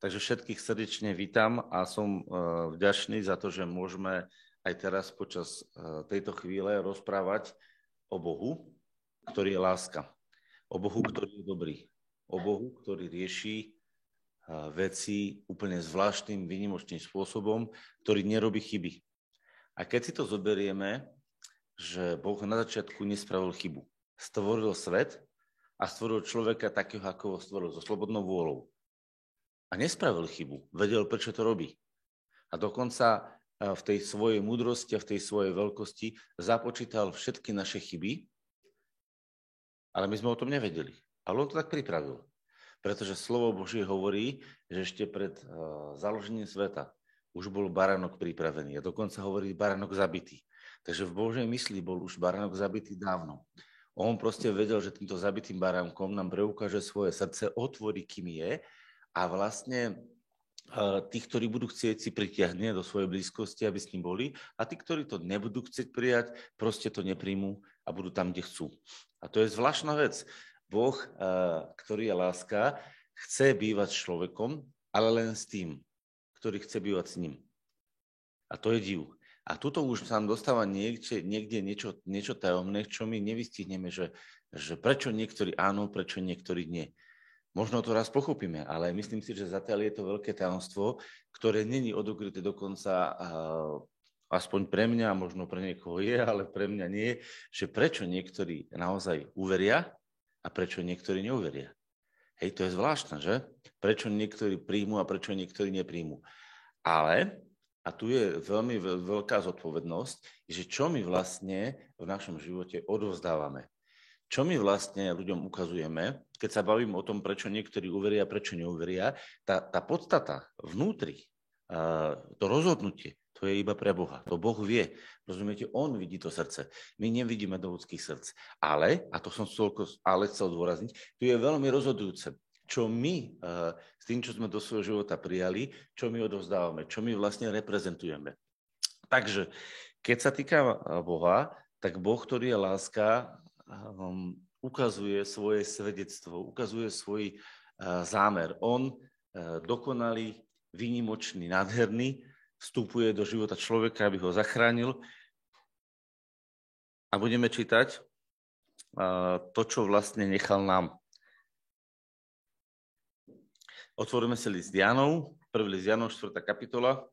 Takže všetkých srdečne vítam a som vďačný za to, že môžeme aj teraz počas tejto chvíle rozprávať o Bohu, ktorý je láska. O Bohu, ktorý je dobrý. O Bohu, ktorý rieši veci úplne zvláštnym, výnimočným spôsobom, ktorý nerobí chyby. A keď si to zoberieme, že Boh na začiatku nespravil chybu. Stvoril svet a stvoril človeka takého, ako ho stvoril, so slobodnou vôľou. A nespravil chybu. Vedel, prečo to robí. A dokonca v tej svojej múdrosti a v tej svojej veľkosti započítal všetky naše chyby, ale my sme o tom nevedeli. Ale on to tak pripravil pretože slovo Božie hovorí, že ešte pred uh, založením sveta už bol baranok pripravený a dokonca hovorí baranok zabitý. Takže v Božej mysli bol už baranok zabitý dávno. On proste vedel, že týmto zabitým baránkom nám preukáže svoje srdce, otvorí, kým je a vlastne uh, tých, ktorí budú chcieť, si pritiahne do svojej blízkosti, aby s ním boli a tí, ktorí to nebudú chcieť prijať, proste to nepríjmú a budú tam, kde chcú. A to je zvláštna vec. Boh, eh, ktorý je láska, chce bývať s človekom, ale len s tým, ktorý chce bývať s ním. A to je div. A tuto už sa nám dostáva niekde, niekde niečo, niečo tajomné, čo my nevystihneme, že, že prečo niektorí áno, prečo niektorí nie. Možno to raz pochopíme, ale myslím si, že zatiaľ je to veľké tajomstvo, ktoré není odokryté dokonca aspoň pre mňa, možno pre niekoho je, ale pre mňa nie, že prečo niektorí naozaj uveria a prečo niektorí neuveria. Hej, to je zvláštne, že? Prečo niektorí príjmu a prečo niektorí nepríjmu. Ale, a tu je veľmi veľká zodpovednosť, že čo my vlastne v našom živote odovzdávame. Čo my vlastne ľuďom ukazujeme, keď sa bavím o tom, prečo niektorí uveria prečo neuveria, tá, tá podstata vnútri, to rozhodnutie, to je iba pre Boha. To Boh vie. Rozumiete? On vidí to srdce. My nevidíme do ľudských srdc. Ale, a to som toľko, ale chcel dôrazniť, tu je veľmi rozhodujúce, čo my s tým, čo sme do svojho života prijali, čo my odovzdávame, čo my vlastne reprezentujeme. Takže, keď sa týka Boha, tak Boh, ktorý je láska, um, ukazuje svoje svedectvo, ukazuje svoj uh, zámer. On uh, dokonalý, výnimočný, nádherný, vstupuje do života človeka, aby ho zachránil. A budeme čítať to, čo vlastne nechal nám. Otvoríme si list Janov, prvý list Janov, 4. kapitola.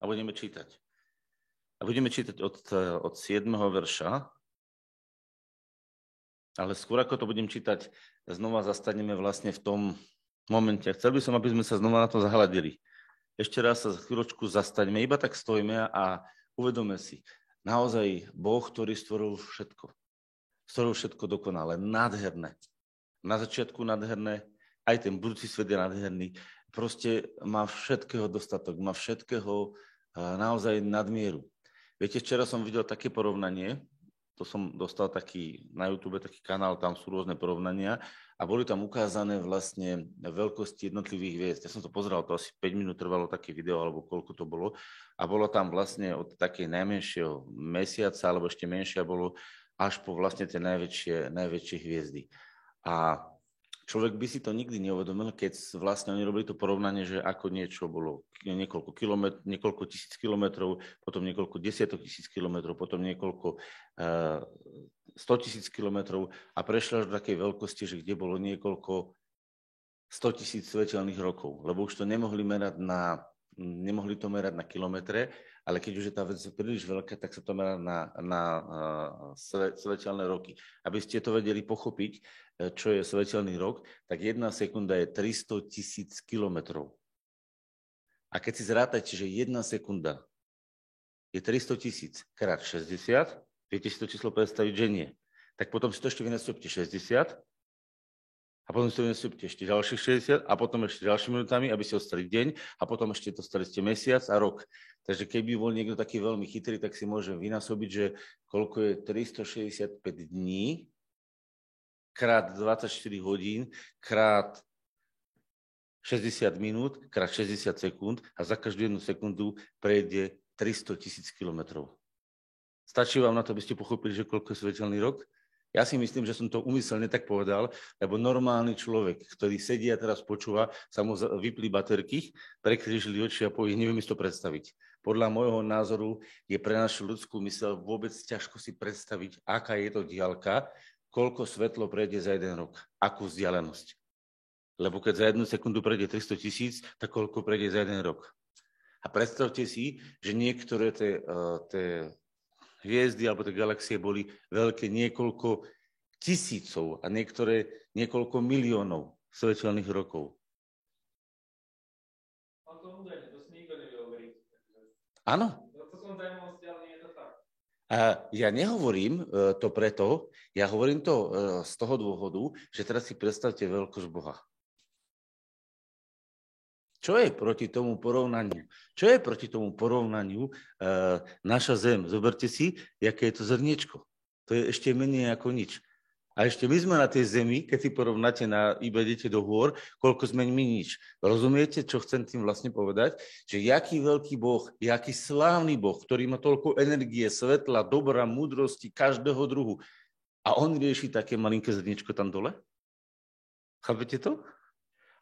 A budeme čítať. A budeme čítať od, od 7. verša. Ale skôr ako to budem čítať, znova zastaneme vlastne v tom momente. Chcel by som, aby sme sa znova na to zahľadili. Ešte raz sa chvíľočku zastaňme, iba tak stojíme a uvedome si. Naozaj Boh, ktorý stvoril všetko. Stvoril všetko dokonale, nádherné. Na začiatku nádherné, aj ten budúci svet je nádherný. Proste má všetkého dostatok, má všetkého naozaj nadmieru. Viete, včera som videl také porovnanie, to som dostal taký na YouTube taký kanál, tam sú rôzne porovnania a boli tam ukázané vlastne veľkosti jednotlivých hviezd. Ja som to pozeral, to asi 5 minút trvalo také video, alebo koľko to bolo. A bolo tam vlastne od takej najmenšieho mesiaca, alebo ešte menšia bolo, až po vlastne tie najväčšie, najväčšie hviezdy. A človek by si to nikdy neuvedomil, keď vlastne oni robili to porovnanie, že ako niečo bolo niekoľko, kilometr, niekoľko tisíc kilometrov, potom niekoľko desiatok tisíc kilometrov, potom niekoľko uh, 100 tisíc kilometrov a prešlo až do takej veľkosti, že kde bolo niekoľko 100 tisíc svetelných rokov, lebo už to nemohli merať na, nemohli to merať na kilometre, ale keď už je tá vec príliš veľká, tak sa to merá na, na uh, svetelné roky. Aby ste to vedeli pochopiť, E, čo je svetelný rok, tak jedna sekunda je 300 tisíc kilometrov. A keď si zrátate, že jedna sekunda je 300 tisíc krát 60, viete si to číslo predstaviť, že nie. Tak potom si to ešte vynásobte 60 a potom si to ešte ďalších 60 a potom ešte ďalšími minutami, aby ste ostali deň a potom ešte to stali ste mesiac a rok. Takže keby bol niekto taký veľmi chytrý, tak si môže vynásobiť, že koľko je 365 dní krát 24 hodín, krát 60 minút, krát 60 sekúnd a za každú jednu sekundu prejde 300 tisíc kilometrov. Stačí vám na to, aby ste pochopili, že koľko je svetelný rok? Ja si myslím, že som to umyselne tak povedal, lebo normálny človek, ktorý sedí a teraz počúva, sa mu vyplí baterky, prekrižili oči a povie, neviem si to predstaviť. Podľa môjho názoru je pre našu ľudskú mysel vôbec ťažko si predstaviť, aká je to diálka, koľko svetlo prejde za jeden rok, akú vzdialenosť. Lebo keď za jednu sekundu prejde 300 tisíc, tak koľko prejde za jeden rok. A predstavte si, že niektoré tie, uh, tie hviezdy alebo tie galaxie boli veľké niekoľko tisícov a niektoré niekoľko miliónov svetelných rokov. Áno. A ja nehovorím e, to preto, ja hovorím to e, z toho dôvodu, že teraz si predstavte veľkosť Boha. Čo je proti tomu porovnaniu? Čo je proti tomu porovnaniu uh, naša zem? Zoberte si, aké je to zrniečko. To je ešte menej ako nič. A ešte my sme na tej zemi, keď si porovnáte na, iba idete do hôr, koľko sme my nič. Rozumiete, čo chcem tým vlastne povedať? Že jaký veľký Boh, jaký slávny Boh, ktorý má toľko energie, svetla, dobra, múdrosti, každého druhu. A on rieši také malinké zrniečko tam dole? Chápete to?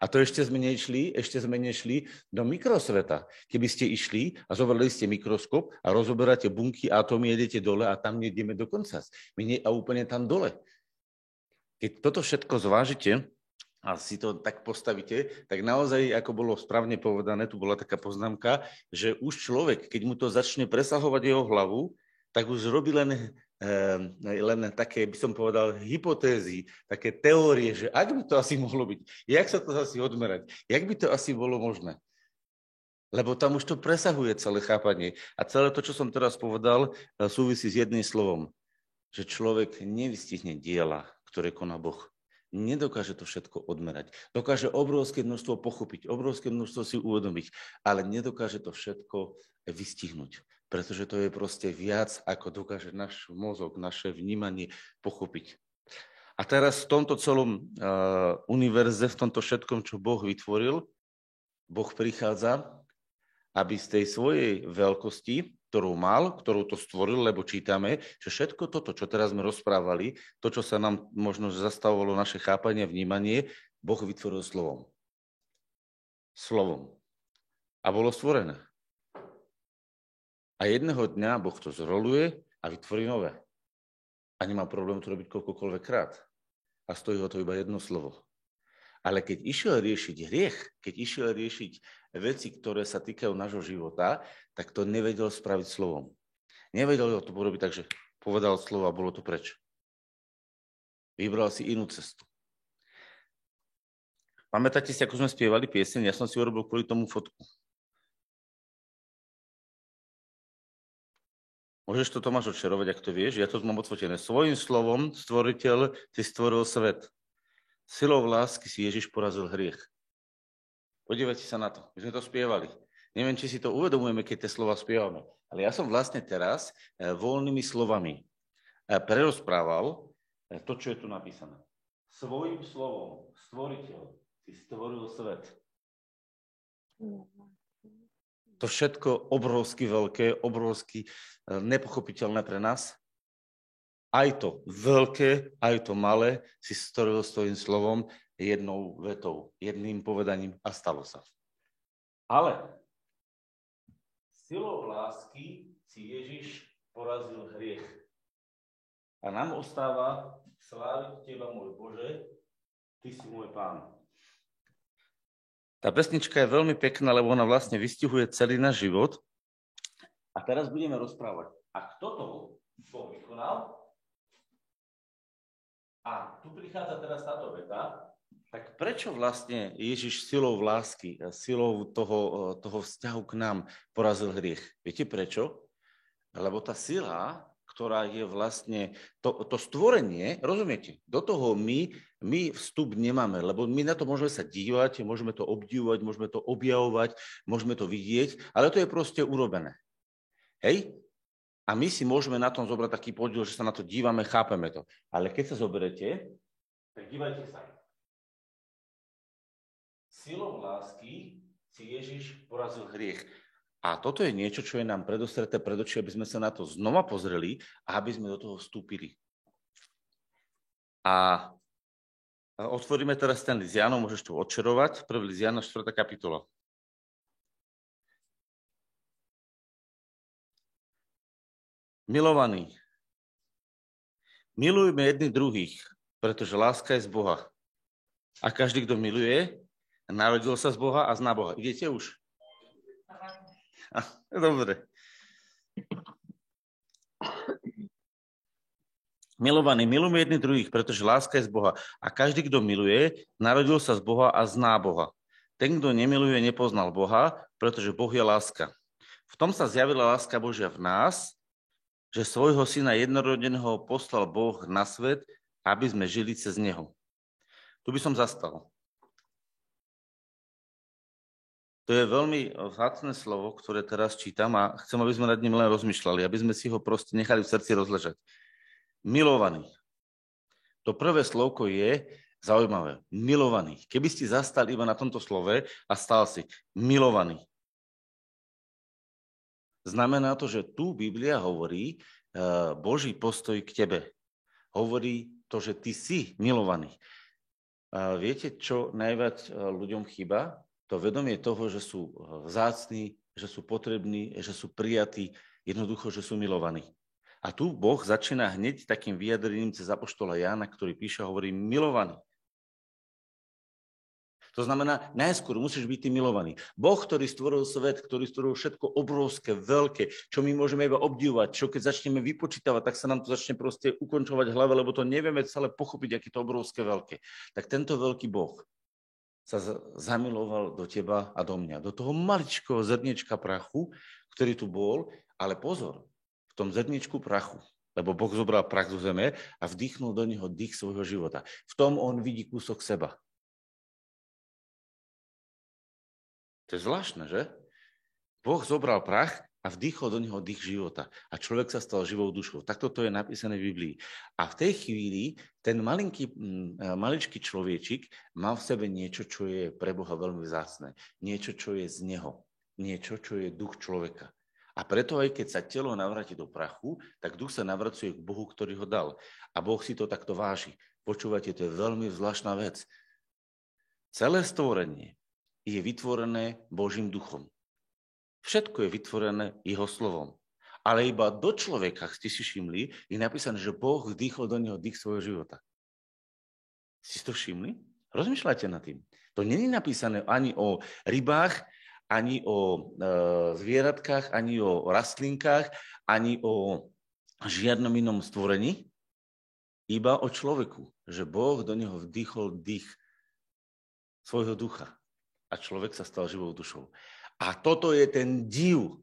A to ešte sme nešli, ešte sme nešli do mikrosveta. Keby ste išli a zobrali ste mikroskop a rozoberáte bunky, atómy, jedete dole a tam nejdeme do konca. My nie, a úplne tam dole. Keď toto všetko zvážite a si to tak postavíte, tak naozaj, ako bolo správne povedané, tu bola taká poznámka, že už človek, keď mu to začne presahovať jeho hlavu, tak už robí len len také, by som povedal, hypotézy, také teórie, že ak by to asi mohlo byť, jak sa to asi odmerať, jak by to asi bolo možné. Lebo tam už to presahuje celé chápanie. A celé to, čo som teraz povedal, e, súvisí s jedným slovom. Že človek nevystihne diela, ktoré koná Boh. Nedokáže to všetko odmerať. Dokáže obrovské množstvo pochopiť, obrovské množstvo si uvedomiť, ale nedokáže to všetko vystihnúť pretože to je proste viac, ako dokáže náš mozog, naše vnímanie pochopiť. A teraz v tomto celom uh, univerze, v tomto všetkom, čo Boh vytvoril, Boh prichádza, aby z tej svojej veľkosti, ktorú mal, ktorú to stvoril, lebo čítame, že všetko toto, čo teraz sme rozprávali, to, čo sa nám možno zastavovalo naše chápanie, vnímanie, Boh vytvoril slovom. Slovom. A bolo stvorené. A jedného dňa Boh to zroluje a vytvorí nové. A nemá problém to robiť koľkokoľvek krát. A stojí ho to iba jedno slovo. Ale keď išiel riešiť hriech, keď išiel riešiť veci, ktoré sa týkajú nášho života, tak to nevedel spraviť slovom. Nevedel to porobiť tak, že povedal slovo a bolo to preč. Vybral si inú cestu. Pamätáte si, ako sme spievali pieseň? Ja som si urobil kvôli tomu fotku. Môžeš to Tomáš odšerovať, ak to vieš, ja to mám odfotené. Svojím slovom stvoriteľ si stvoril svet. Silou lásky si Ježiš porazil hriech. Podívajte sa na to. My sme to spievali. Neviem, či si to uvedomujeme, keď tie slova spievame. Ale ja som vlastne teraz e, voľnými slovami e, prerozprával e, to, čo je tu napísané. Svojím slovom stvoriteľ si stvoril svet. To všetko obrovsky veľké, obrovsky nepochopiteľné pre nás. Aj to veľké, aj to malé si stvoril svojím slovom jednou vetou, jedným povedaním a stalo sa. Ale silou lásky si Ježiš porazil hriech. A nám ostáva sláviť Teba, môj Bože, Ty si môj Pán. Tá pesnička je veľmi pekná, lebo ona vlastne vystihuje celý náš život a teraz budeme rozprávať. A kto to Boh vykonal? A tu prichádza teraz táto veta. Tak prečo vlastne Ježiš silou lásky, silou toho, toho vzťahu k nám porazil hriech? Viete prečo? Lebo tá sila, ktorá je vlastne to, to stvorenie, rozumiete, do toho my, my vstup nemáme, lebo my na to môžeme sa dívať, môžeme to obdivovať, môžeme to objavovať, môžeme to vidieť, ale to je proste urobené. Hej? A my si môžeme na tom zobrať taký podiel, že sa na to dívame, chápeme to. Ale keď sa zoberete, tak dívajte sa. Silou lásky si Ježiš porazil hriech. A toto je niečo, čo je nám predostreté pred oči, aby sme sa na to znova pozreli a aby sme do toho vstúpili. A otvoríme teraz ten list Jánov, môžeš to odčerovať. Prvý list Jána, 4. kapitola. Milovaní, milujme jedných druhých, pretože láska je z Boha. A každý, kto miluje, narodil sa z Boha a zná Boha. Idete už? Dobre. Milovaní, milujme jedných druhých, pretože láska je z Boha. A každý, kto miluje, narodil sa z Boha a zná Boha. Ten, kto nemiluje, nepoznal Boha, pretože Boh je láska. V tom sa zjavila láska Božia v nás, že svojho syna jednorodeného poslal Boh na svet, aby sme žili cez neho. Tu by som zastal. To je veľmi vzácne slovo, ktoré teraz čítam a chcem, aby sme nad ním len rozmýšľali, aby sme si ho proste nechali v srdci rozležať milovaný. To prvé slovko je zaujímavé. Milovaný. Keby ste zastal iba na tomto slove a stal si milovaný. Znamená to, že tu Biblia hovorí uh, Boží postoj k tebe. Hovorí to, že ty si milovaný. Viete, čo najviac uh, ľuďom chýba? To vedomie toho, že sú vzácní, že sú potrební, že sú prijatí, jednoducho, že sú milovaní. A tu Boh začína hneď takým vyjadrením cez Apoštola Jána, ktorý píše a hovorí milovaný. To znamená, najskôr musíš byť ty milovaný. Boh, ktorý stvoril svet, ktorý stvoril všetko obrovské, veľké, čo my môžeme iba obdivovať, čo keď začneme vypočítavať, tak sa nám to začne proste ukončovať hlave, lebo to nevieme celé pochopiť, aké to obrovské, veľké. Tak tento veľký Boh sa zamiloval do teba a do mňa, do toho maličkého zrniečka prachu, ktorý tu bol, ale pozor, v tom zrničku prachu, lebo Boh zobral prach zo zeme a vdýchnul do neho dých svojho života. V tom on vidí kúsok seba. To je zvláštne, že? Boh zobral prach a vdýchol do neho dých života. A človek sa stal živou dušou. Takto to je napísané v Biblii. A v tej chvíli ten malinký, mm, maličký človečik má v sebe niečo, čo je pre Boha veľmi vzácne. Niečo, čo je z neho. Niečo, čo je duch človeka. A preto aj keď sa telo navráti do prachu, tak duch sa navracuje k Bohu, ktorý ho dal. A Boh si to takto váži. Počúvate, to je veľmi zvláštna vec. Celé stvorenie je vytvorené Božím duchom. Všetko je vytvorené jeho slovom. Ale iba do človeka, ste si všimli, je napísané, že Boh vdýchol do neho dých svojho života. Ste si to všimli? Rozmýšľajte nad tým. To není napísané ani o rybách, ani o e, zvieratkách, ani o rastlinkách, ani o žiadnom inom stvorení, iba o človeku, že Boh do neho vdýchol dých svojho ducha a človek sa stal živou dušou. A toto je ten div.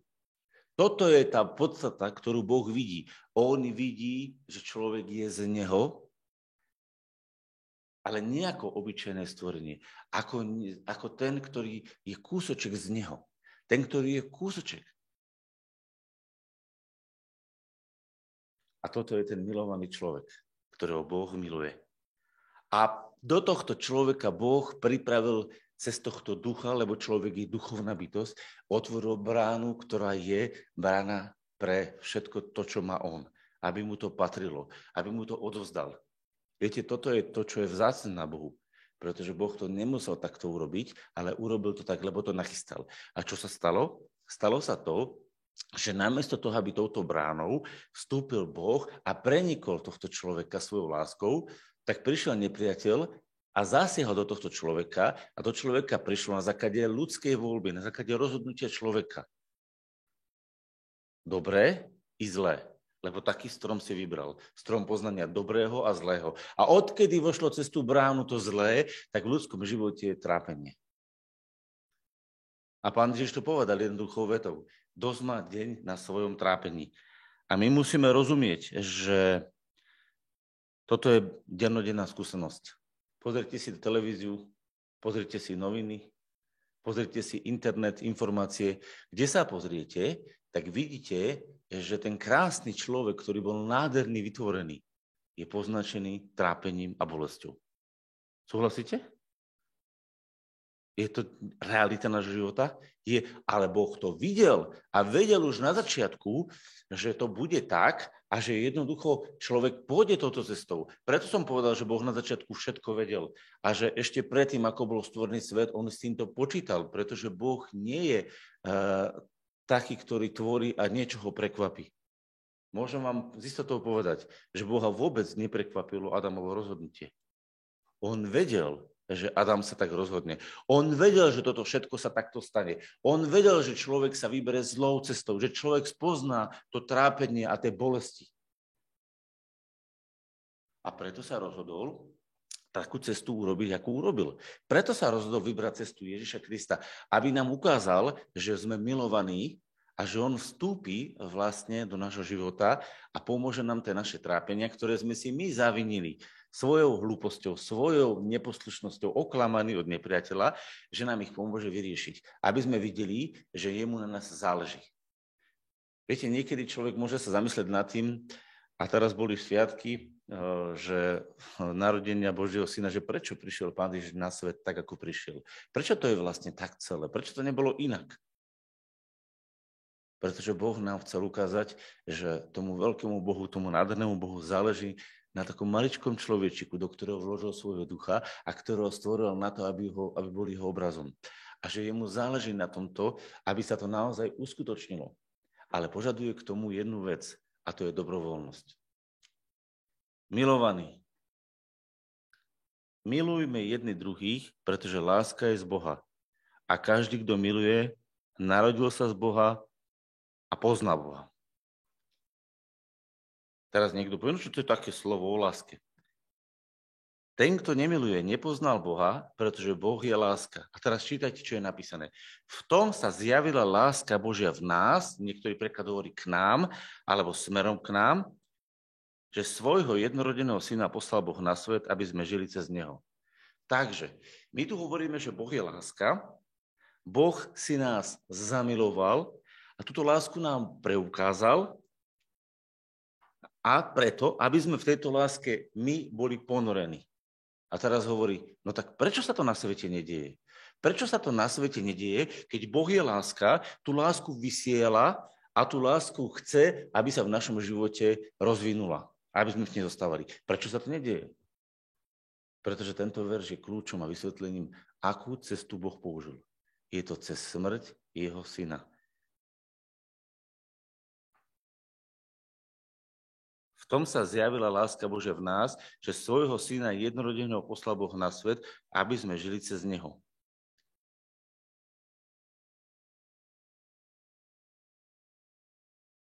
Toto je tá podstata, ktorú Boh vidí. On vidí, že človek je z neho ale nie ako obyčajné stvorenie, ako, ako ten, ktorý je kúsoček z neho. Ten, ktorý je kúsoček. A toto je ten milovaný človek, ktorého Boh miluje. A do tohto človeka Boh pripravil cez tohto ducha, lebo človek je duchovná bytosť, otvoril bránu, ktorá je brána pre všetko to, čo má on. Aby mu to patrilo, aby mu to odovzdal. Viete, toto je to, čo je vzácne na Bohu. Pretože Boh to nemusel takto urobiť, ale urobil to tak, lebo to nachystal. A čo sa stalo? Stalo sa to, že namiesto toho, aby touto bránou vstúpil Boh a prenikol tohto človeka svojou láskou, tak prišiel nepriateľ a zasiahol do tohto človeka a do človeka prišlo na základe ľudskej voľby, na základe rozhodnutia človeka. Dobré i zlé lebo taký strom si vybral. Strom poznania dobrého a zlého. A odkedy vošlo cez tú bránu to zlé, tak v ľudskom živote je trápenie. A pán Ježiš to povedal jednoduchou vetou. Dosť má deň na svojom trápení. A my musíme rozumieť, že toto je dennodenná skúsenosť. Pozrite si televíziu, pozrite si noviny, pozrite si internet, informácie. Kde sa pozriete, tak vidíte, že ten krásny človek, ktorý bol nádherný, vytvorený, je poznačený trápením a bolesťou. Súhlasíte? Je to realita nášho života? Je, ale Boh to videl a vedel už na začiatku, že to bude tak a že jednoducho človek pôjde touto cestou. Preto som povedal, že Boh na začiatku všetko vedel a že ešte predtým, ako bol stvorený svet, on s týmto počítal, pretože Boh nie je uh, taký, ktorý tvorí a niečo ho prekvapí. Môžem vám z istotou povedať, že Boha vôbec neprekvapilo Adamovo rozhodnutie. On vedel, že Adam sa tak rozhodne. On vedel, že toto všetko sa takto stane. On vedel, že človek sa vybere zlou cestou, že človek spozná to trápenie a tie bolesti. A preto sa rozhodol takú cestu urobiť, akú urobil. Preto sa rozhodol vybrať cestu Ježiša Krista, aby nám ukázal, že sme milovaní a že on vstúpi vlastne do nášho života a pomôže nám tie naše trápenia, ktoré sme si my zavinili svojou hlúposťou, svojou neposlušnosťou oklamaní od nepriateľa, že nám ich pomôže vyriešiť. Aby sme videli, že jemu na nás záleží. Viete, niekedy človek môže sa zamyslieť nad tým, a teraz boli sviatky, eh, že narodenia Božieho syna, že prečo prišiel Pán Ježiš na svet tak, ako prišiel. Prečo to je vlastne tak celé? Prečo to nebolo inak? Pretože Boh nám chcel ukázať, že tomu veľkému Bohu, tomu nádhernému Bohu záleží na takom maličkom človečiku, do ktorého vložil svojho ducha a ktorého stvoril na to, aby, ho, aby bol jeho obrazom. A že jemu záleží na tomto, aby sa to naozaj uskutočnilo. Ale požaduje k tomu jednu vec, a to je dobrovoľnosť. Milovaní, milujme jedni druhých, pretože láska je z Boha. A každý, kto miluje, narodil sa z Boha a pozná Boha. Teraz niekto povie, no čo to je také slovo o láske. Ten, kto nemiluje, nepoznal Boha, pretože Boh je láska. A teraz čítajte, čo je napísané. V tom sa zjavila láska Božia v nás, niektorý preklad hovorí k nám, alebo smerom k nám, že svojho jednorodeného syna poslal Boh na svet, aby sme žili cez neho. Takže, my tu hovoríme, že Boh je láska, Boh si nás zamiloval a túto lásku nám preukázal a preto, aby sme v tejto láske my boli ponorení. A teraz hovorí, no tak prečo sa to na svete nedieje? Prečo sa to na svete nedieje, keď Boh je láska, tú lásku vysiela a tú lásku chce, aby sa v našom živote rozvinula, aby sme v nej zostávali. Prečo sa to nedieje? Pretože tento verš je kľúčom a vysvetlením, akú cestu Boh použil. Je to cez smrť jeho syna. Tom sa zjavila láska Bože v nás, že svojho syna jednorodeného poslal Boh na svet, aby sme žili cez neho.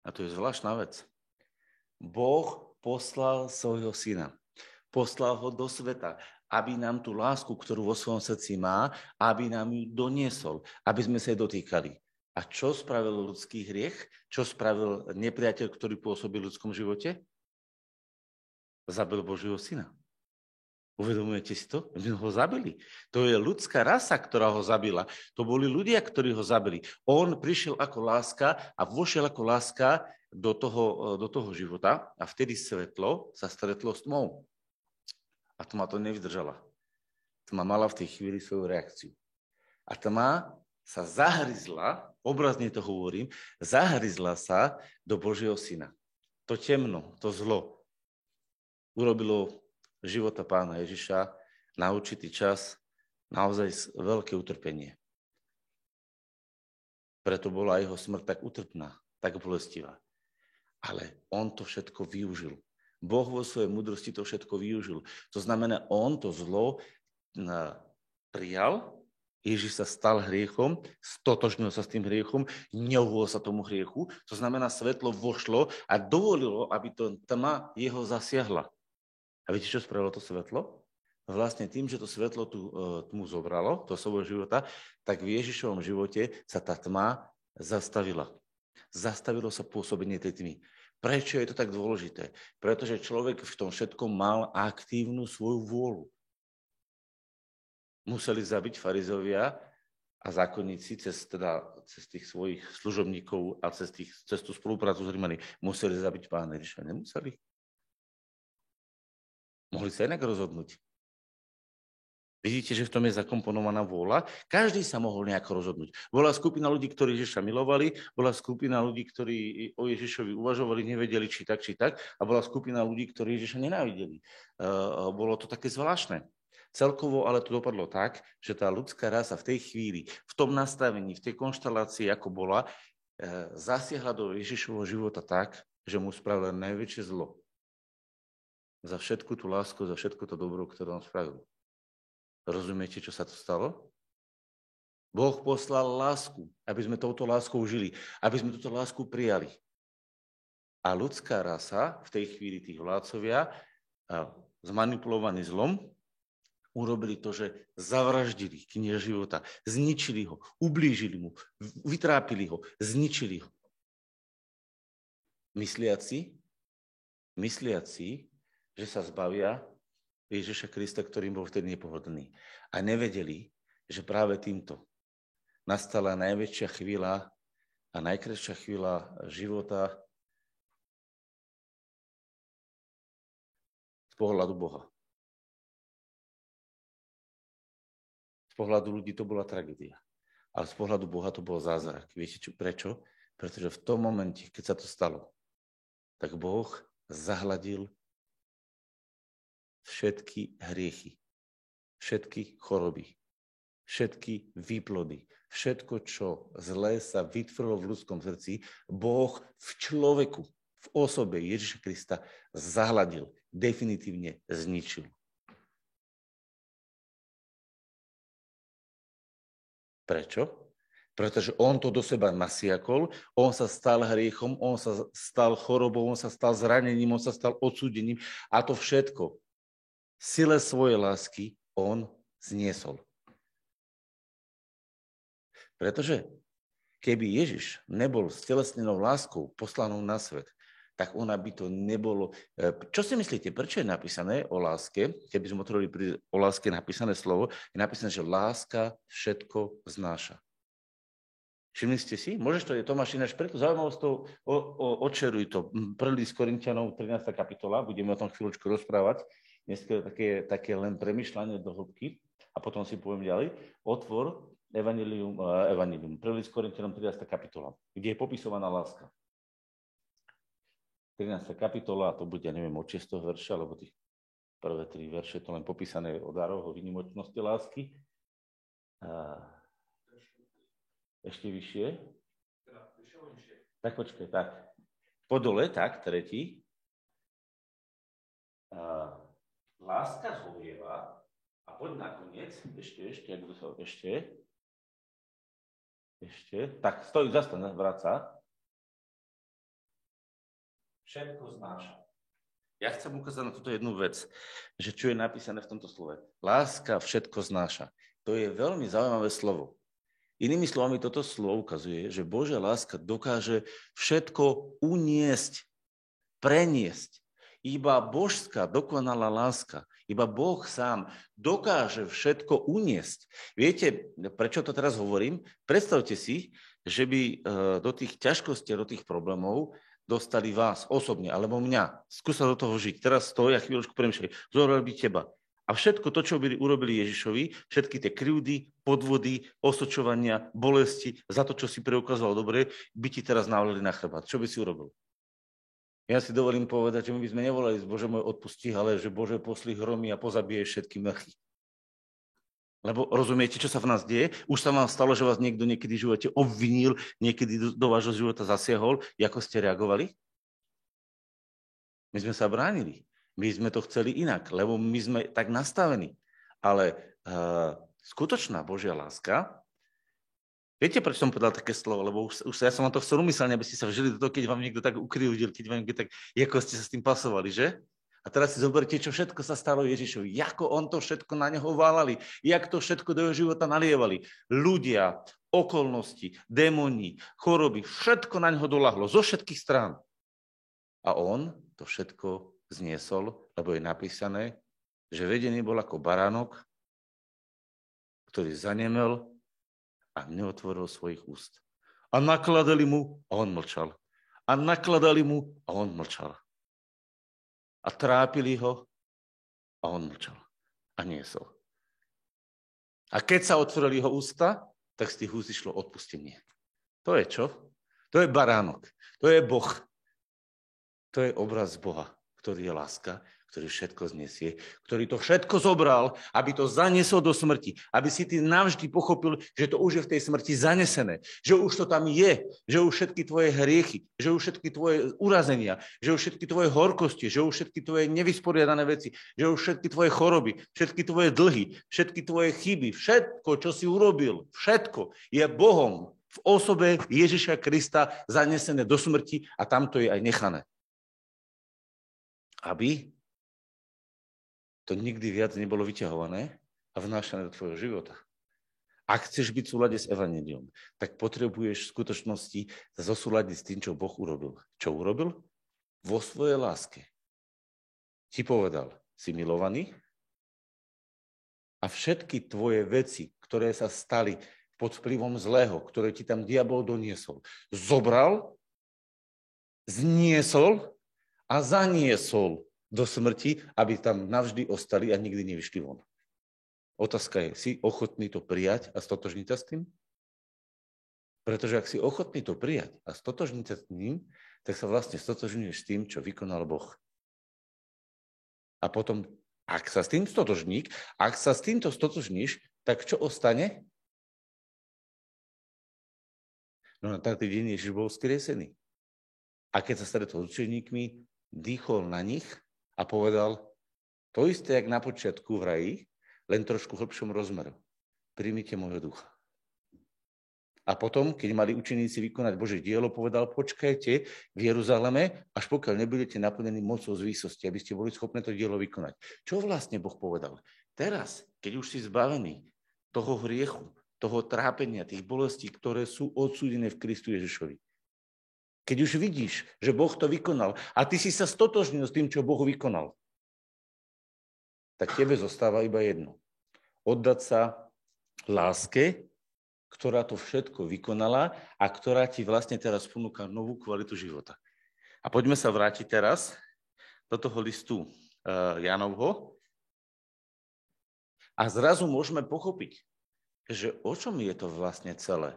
A to je zvláštna vec. Boh poslal svojho syna. Poslal ho do sveta, aby nám tú lásku, ktorú vo svojom srdci má, aby nám ju doniesol, aby sme sa jej dotýkali. A čo spravil ľudský hriech? Čo spravil nepriateľ, ktorý pôsobil v ľudskom živote? Zabil Božieho syna. Uvedomujete si to? My ho zabili. To je ľudská rasa, ktorá ho zabila. To boli ľudia, ktorí ho zabili. On prišiel ako láska a vošiel ako láska do toho, do toho života a vtedy svetlo sa stretlo s tmou. A tma to nevydržala. Tma mala v tej chvíli svoju reakciu. A tma sa zahryzla, obrazne to hovorím, zahryzla sa do Božieho syna. To temno, to zlo, urobilo života pána Ježiša na určitý čas naozaj veľké utrpenie. Preto bola jeho smrť tak utrpná, tak bolestivá. Ale on to všetko využil. Boh vo svojej múdrosti to všetko využil. To znamená, on to zlo prijal, Ježiš sa stal hriechom, stotožnil sa s tým hriechom, neuhol sa tomu hriechu, to znamená, svetlo vošlo a dovolilo, aby to tma jeho zasiahla. A viete, čo spravilo to svetlo? Vlastne tým, že to svetlo tú e, tmu zobralo do svojho života, tak v Ježišovom živote sa tá tma zastavila. Zastavilo sa pôsobenie tej tmy. Prečo je to tak dôležité? Pretože človek v tom všetkom mal aktívnu svoju vôľu. Museli zabiť farizovia a zákonníci cez, teda, cez tých svojich služobníkov a cez, tých, cez tú spoluprácu s Rímani. Museli zabiť pána Ježiša. Nemuseli. Mohli sa inak rozhodnúť. Vidíte, že v tom je zakomponovaná vôľa. Každý sa mohol nejako rozhodnúť. Bola skupina ľudí, ktorí Ježiša milovali, bola skupina ľudí, ktorí o Ježišovi uvažovali, nevedeli, či tak, či tak, a bola skupina ľudí, ktorí Ježiša nenávideli. Uh, bolo to také zvláštne. Celkovo ale to dopadlo tak, že tá ľudská rasa v tej chvíli, v tom nastavení, v tej konštelácii, ako bola, uh, zasiahla do Ježišovho života tak, že mu spravila najväčšie zlo. Za všetku tú lásku, za všetko to dobro, ktoré on spravil. Rozumiete, čo sa to stalo? Boh poslal lásku, aby sme touto láskou žili, aby sme túto lásku prijali. A ľudská rasa, v tej chvíli tých vládcovia, zmanipulovaní zlom, urobili to, že zavraždili knieža života, zničili ho, ublížili mu, vytrápili ho, zničili ho. Mysliaci, mysliaci, že sa zbavia Ježiša Krista, ktorým bol vtedy nepohodlný. A nevedeli, že práve týmto nastala najväčšia chvíľa a najkrajšia chvíľa života z pohľadu Boha. Z pohľadu ľudí to bola tragédia. Ale z pohľadu Boha to bol zázrak. Viete čo, prečo? Pretože v tom momente, keď sa to stalo, tak Boh zahladil všetky hriechy, všetky choroby, všetky výplody, všetko, čo zlé sa vytvorilo v ľudskom srdci, Boh v človeku, v osobe Ježiša Krista zahladil, definitívne zničil. Prečo? Pretože on to do seba nasiakol, on sa stal hriechom, on sa stal chorobou, on sa stal zranením, on sa stal odsúdením a to všetko sile svojej lásky on zniesol. Pretože keby Ježiš nebol s telesnenou láskou poslanou na svet, tak ona by to nebolo... E, čo si myslíte, prečo je napísané o láske, keby sme otvorili pri o láske napísané slovo, je napísané, že láska všetko znáša. Všimli ste si? Môžeš to, je Tomáš ináč, preto zaujímavosť to, o, o, očeruj to. Prvý z Korintianov, 13. kapitola, budeme o tom chvíľočku rozprávať. Dneska také, také len premyšľanie do hĺbky a potom si poviem ďalej. Otvor Evangelium, Evangelium 1. Korintianom 13. kapitola, kde je popisovaná láska. 13. kapitola, a to bude, neviem, od 6. verša, alebo tých prvé tri verše, to len popísané o daroch, o vynimočnosti lásky. A ešte vyššie? Tak počkaj, tak. Po tak, tretí. A láska zhovieva a poď nakoniec, ešte, ešte, ak to sa, ešte, ešte, tak stojí, zastane, vráca. Všetko znáša. Ja chcem ukázať na túto jednu vec, že čo je napísané v tomto slove. Láska všetko znáša. To je veľmi zaujímavé slovo. Inými slovami, toto slovo ukazuje, že Božia láska dokáže všetko uniesť, preniesť. Iba božská dokonalá láska, iba Boh sám dokáže všetko uniesť. Viete, prečo to teraz hovorím? Predstavte si, že by e, do tých ťažkostí, do tých problémov dostali vás osobne, alebo mňa. Skúsa do toho žiť. Teraz to ja chvíľočku premýšľaj. Zobrali by teba. A všetko to, čo by urobili Ježišovi, všetky tie krivdy, podvody, osočovania, bolesti, za to, čo si preukazoval dobre, by ti teraz navlili na chrbát. Čo by si urobil? Ja si dovolím povedať, že my by sme nevolali z Bože môj odpustí, ale že Bože poslí hromy a pozabije všetky mrchy. Lebo rozumiete, čo sa v nás deje? Už sa vám stalo, že vás niekto niekedy v živote obvinil, niekedy do, do vášho života zasiahol. Ako ste reagovali? My sme sa bránili. My sme to chceli inak, lebo my sme tak nastavení. Ale uh, skutočná Božia láska Viete, prečo som povedal také slovo? Lebo už, už ja som vám to chcel umyselne, aby ste sa vžili do toho, keď vám niekto tak ukryvdil, keď vám niekto tak, ako ste sa s tým pasovali, že? A teraz si zoberte, čo všetko sa stalo Ježišovi. Ako on to všetko na neho válali. Jak to všetko do jeho života nalievali. Ľudia, okolnosti, démoni, choroby, všetko na neho dolahlo. Zo všetkých strán. A on to všetko zniesol, lebo je napísané, že vedený bol ako baránok, ktorý zanemel a neotvoril svojich úst. A nakladali mu a on mlčal. A nakladali mu a on mlčal. A trápili ho a on mlčal. A niesol. A keď sa otvorili jeho ústa, tak z tých úst išlo odpustenie. To je čo? To je baránok. To je Boh. To je obraz Boha, ktorý je láska, ktorý všetko znesie, ktorý to všetko zobral, aby to zaniesol do smrti, aby si ty navždy pochopil, že to už je v tej smrti zanesené, že už to tam je, že už všetky tvoje hriechy, že už všetky tvoje urazenia, že už všetky tvoje horkosti, že už všetky tvoje nevysporiadané veci, že už všetky tvoje choroby, všetky tvoje dlhy, všetky tvoje chyby, všetko, čo si urobil, všetko je Bohom v osobe Ježiša Krista zanesené do smrti a tamto je aj nechané. Aby to nikdy viac nebolo vyťahované a vnášané do tvojho života. Ak chceš byť v súlade s Evangelium, tak potrebuješ v skutočnosti zosúľadiť s tým, čo Boh urobil. Čo urobil? Vo svojej láske. Ti povedal, si milovaný a všetky tvoje veci, ktoré sa stali pod vplyvom zlého, ktoré ti tam diabol doniesol, zobral, zniesol a zaniesol do smrti, aby tam navždy ostali a nikdy nevyšli von. Otázka je, si ochotný to prijať a stotožniť sa s tým? Pretože ak si ochotný to prijať a stotožniť sa s tým, tak sa vlastne stotožňuješ s tým, čo vykonal Boh. A potom, ak sa s tým stotožník, ak sa s týmto stotožníš, tak čo ostane? No na taký deň Ježiš bol skriesený. A keď sa stretol s učeníkmi, dýchol na nich a povedal, to isté, jak na počiatku v raji, len trošku hlbšom rozmeru. Príjmite môjho ducha. A potom, keď mali učeníci vykonať Bože dielo, povedal, počkajte v Jeruzaleme, až pokiaľ nebudete naplnení mocou z výsosti, aby ste boli schopné to dielo vykonať. Čo vlastne Boh povedal? Teraz, keď už si zbavený toho hriechu, toho trápenia, tých bolestí, ktoré sú odsúdené v Kristu Ježišovi, keď už vidíš, že Boh to vykonal a ty si sa stotožnil s tým, čo Boh vykonal, tak tebe zostáva iba jedno. Oddať sa láske, ktorá to všetko vykonala a ktorá ti vlastne teraz ponúka novú kvalitu života. A poďme sa vrátiť teraz do toho listu uh, Janovho. A zrazu môžeme pochopiť, že o čom je to vlastne celé.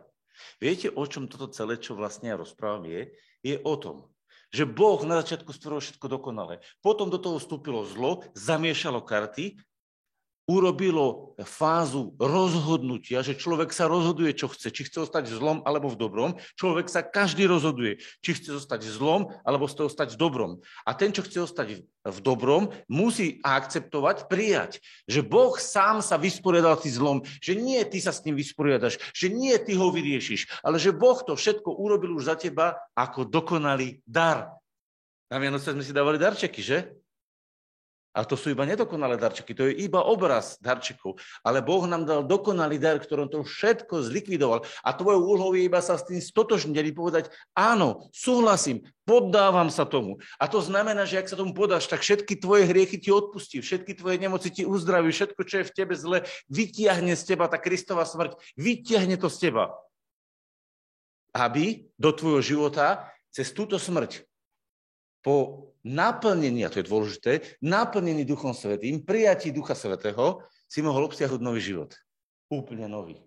Viete, o čom toto celé, čo vlastne ja rozprávam, je? Je o tom, že Boh na začiatku stvoril všetko dokonale. Potom do toho vstúpilo zlo, zamiešalo karty urobilo fázu rozhodnutia, že človek sa rozhoduje, čo chce, či chce ostať v zlom alebo v dobrom. Človek sa každý rozhoduje, či chce zostať v zlom alebo chce ostať v dobrom. A ten, čo chce ostať v dobrom, musí akceptovať, prijať, že Boh sám sa vysporiadal tým zlom, že nie ty sa s ním vysporiadaš, že nie ty ho vyriešiš, ale že Boh to všetko urobil už za teba ako dokonalý dar. Na Vianoce sme si dávali darčeky, že? A to sú iba nedokonalé darčeky, to je iba obraz darčekov. Ale Boh nám dal dokonalý dar, ktorom to všetko zlikvidoval. A tvojou úlohou je iba sa s tým stotožniť povedať, áno, súhlasím, poddávam sa tomu. A to znamená, že ak sa tomu podáš, tak všetky tvoje hriechy ti odpustí, všetky tvoje nemoci ti uzdraví, všetko, čo je v tebe zle, vytiahne z teba tá Kristova smrť, vytiahne to z teba. Aby do tvojho života cez túto smrť po naplnení, a to je dôležité, naplnení Duchom Svetým, prijatí Ducha Svetého, si mohol obsiahnuť nový život. Úplne nový.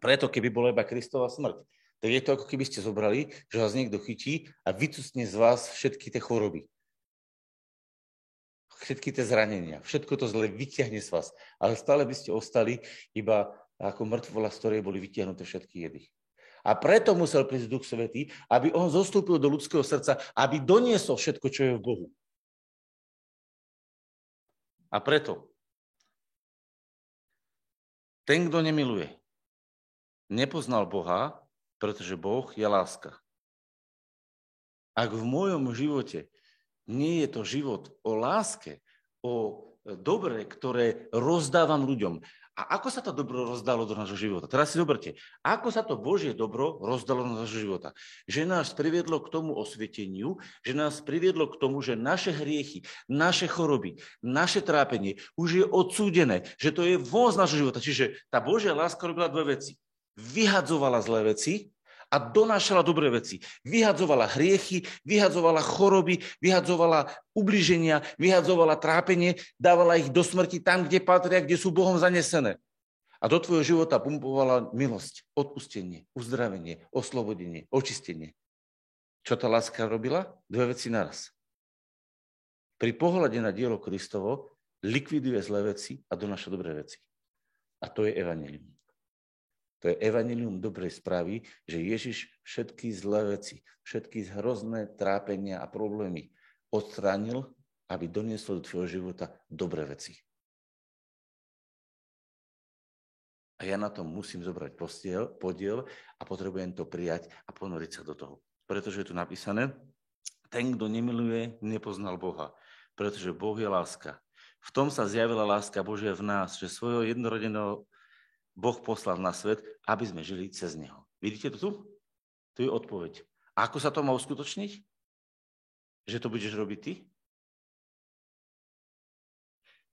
Preto, keby bola iba Kristova smrť, tak je to ako keby ste zobrali, že vás niekto chytí a vycusne z vás všetky tie choroby. Všetky tie zranenia, všetko to zle vyťahne z vás. Ale stále by ste ostali iba ako mŕtvola, z ktorej boli vyťahnuté všetky jedy. A preto musel prísť Duch Svetý, aby on zostúpil do ľudského srdca, aby doniesol všetko, čo je v Bohu. A preto ten, kto nemiluje, nepoznal Boha, pretože Boh je láska. Ak v mojom živote nie je to život o láske, o dobre, ktoré rozdávam ľuďom, a ako sa to dobro rozdalo do nášho života? Teraz si zoberte, ako sa to Božie dobro rozdalo do nášho života? Že nás priviedlo k tomu osvieteniu, že nás priviedlo k tomu, že naše hriechy, naše choroby, naše trápenie už je odsúdené, že to je von z nášho života. Čiže tá Božia láska robila dve veci. Vyhadzovala zlé veci a donášala dobré veci. Vyhadzovala hriechy, vyhadzovala choroby, vyhadzovala ubliženia, vyhadzovala trápenie, dávala ich do smrti tam, kde patria, kde sú Bohom zanesené. A do tvojho života pumpovala milosť, odpustenie, uzdravenie, oslobodenie, očistenie. Čo tá láska robila? Dve veci naraz. Pri pohľade na dielo Kristovo likviduje zlé veci a donáša dobré veci. A to je evanilium. To je evanilium dobrej správy, že Ježiš všetky zlé veci, všetky hrozné trápenia a problémy odstránil, aby doniesol do tvojho života dobré veci. A ja na tom musím zobrať postiel, podiel a potrebujem to prijať a ponoriť sa do toho. Pretože je tu napísané, ten, kto nemiluje, nepoznal Boha. Pretože Boh je láska. V tom sa zjavila láska Božia v nás, že svojho jednorodeného Boh poslal na svet, aby sme žili cez Neho. Vidíte to tu? Tu je odpoveď. A ako sa to má uskutočniť? Že to budeš robiť ty?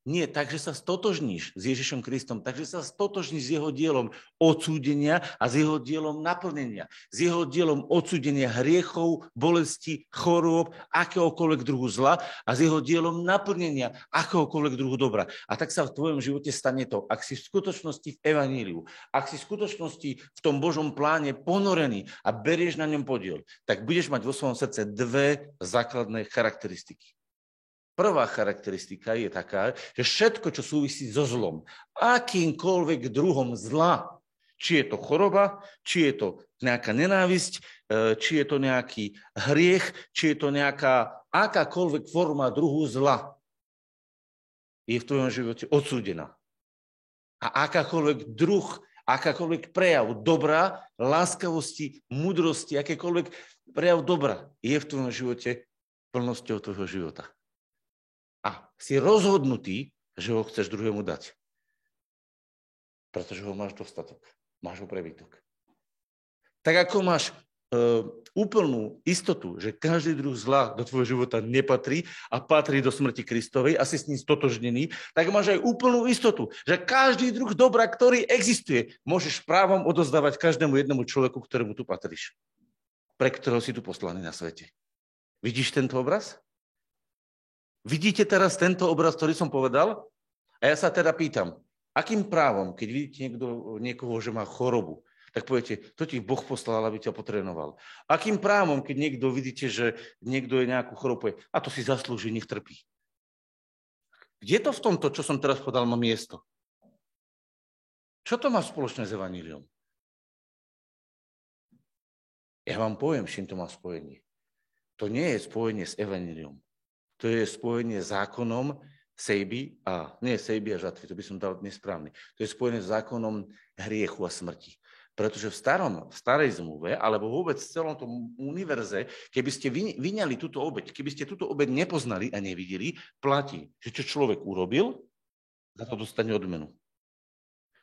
Nie, takže sa stotožníš s Ježišom Kristom, takže sa stotožníš s jeho dielom odsúdenia a s jeho dielom naplnenia, s jeho dielom odsúdenia hriechov, bolesti, chorôb, akéhokoľvek druhu zla a s jeho dielom naplnenia akéhokoľvek druhu dobra. A tak sa v tvojom živote stane to, ak si v skutočnosti v evaníliu, ak si v skutočnosti v tom Božom pláne ponorený a berieš na ňom podiel, tak budeš mať vo svojom srdce dve základné charakteristiky. Prvá charakteristika je taká, že všetko, čo súvisí so zlom, akýmkoľvek druhom zla, či je to choroba, či je to nejaká nenávisť, e, či je to nejaký hriech, či je to nejaká akákoľvek forma druhu zla, je v tvojom živote odsúdená. A akákoľvek druh, akákoľvek prejav dobra, láskavosti, mudrosti, akékoľvek prejav dobra je v tvojom živote plnosťou tvojho života a si rozhodnutý, že ho chceš druhému dať. Pretože ho máš dostatok. Máš ho prebytok. Tak ako máš uh, úplnú istotu, že každý druh zla do tvojho života nepatrí a patrí do smrti Kristovej a si s ním stotožnený, tak máš aj úplnú istotu, že každý druh dobra, ktorý existuje, môžeš právom odozdávať každému jednému človeku, ktorému tu patríš. Pre ktorého si tu poslaný na svete. Vidíš tento obraz? Vidíte teraz tento obraz, ktorý som povedal? A ja sa teda pýtam, akým právom, keď vidíte niekto, niekoho, že má chorobu, tak poviete, to ti Boh poslal, aby ťa potrénoval. Akým právom, keď niekto vidíte, že niekto je nejakú chorobu, a to si zaslúži, nech trpí. Kde to v tomto, čo som teraz povedal, má miesto? Čo to má spoločné s Evaníliom? Ja vám poviem, s čím to má spojenie. To nie je spojenie s Evaníliom to je spojenie zákonom sejby a nie sejby a žatvy, to by som dal nesprávny. To je spojené s zákonom hriechu a smrti. Pretože v, starom, v starej zmluve, alebo vôbec v celom tom univerze, keby ste vyňali túto obeď, keby ste túto obeď nepoznali a nevideli, platí, že čo človek urobil, za to dostane odmenu.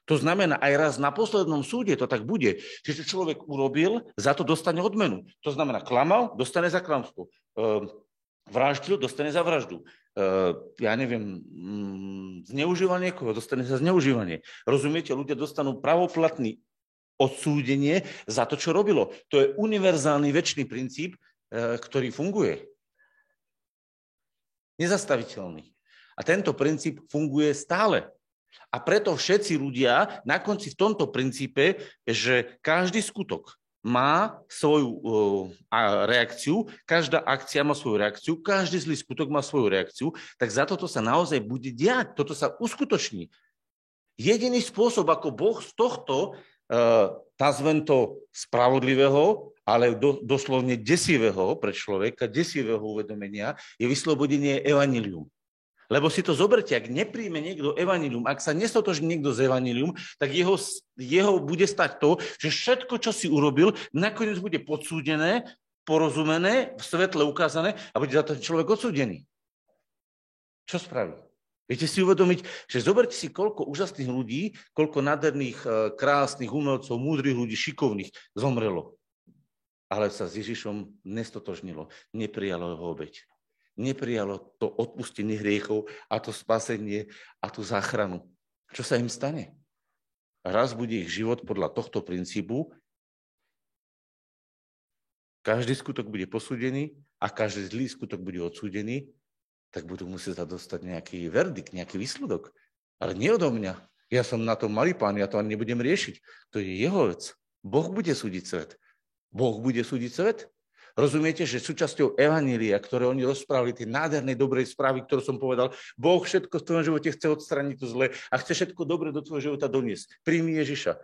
To znamená, aj raz na poslednom súde to tak bude, že čo človek urobil, za to dostane odmenu. To znamená, klamal, dostane za klamstvo. Ehm, vraždil, dostane za vraždu. Uh, ja neviem, mm, zneužíval niekoho, dostane za zneužívanie. Rozumiete, ľudia dostanú pravoplatný odsúdenie za to, čo robilo. To je univerzálny väčší princíp, uh, ktorý funguje. Nezastaviteľný. A tento princíp funguje stále. A preto všetci ľudia na konci v tomto princípe, že každý skutok, má svoju uh, reakciu, každá akcia má svoju reakciu, každý zlý skutok má svoju reakciu, tak za toto sa naozaj bude diať, toto sa uskutoční. Jediný spôsob, ako Boh z tohto, uh, nazvem to spravodlivého, ale do, doslovne desivého pre človeka, desivého uvedomenia, je vyslobodenie evanilium. Lebo si to zoberte, ak nepríjme niekto evanilium, ak sa nestotoží niekto z evanilium, tak jeho, jeho bude stať to, že všetko, čo si urobil, nakoniec bude podsúdené, porozumené, v svetle ukázané a bude za to človek odsúdený. Čo spraví? Viete si uvedomiť, že zoberte si, koľko úžasných ľudí, koľko nádherných, eh, krásnych umelcov, múdrych ľudí, šikovných zomrelo. Ale sa s Ježišom nestotožnilo, neprijalo jeho obeď neprijalo to odpustenie hriechov a to spasenie a tú záchranu. Čo sa im stane? Raz bude ich život podľa tohto princípu každý skutok bude posúdený a každý zlý skutok bude odsúdený, tak budú musieť dostať nejaký verdikt, nejaký výsledok. Ale nie odo mňa. Ja som na to malý pán, ja to ani nebudem riešiť. To je jeho vec. Boh bude súdiť svet. Boh bude súdiť svet. Rozumiete, že súčasťou Evanília, ktoré oni rozprávali, tie nádherné dobrej správy, ktorú som povedal, Boh všetko v tvojom živote chce odstraniť to zle a chce všetko dobre do tvojho života doniesť. Príjmi Ježiša.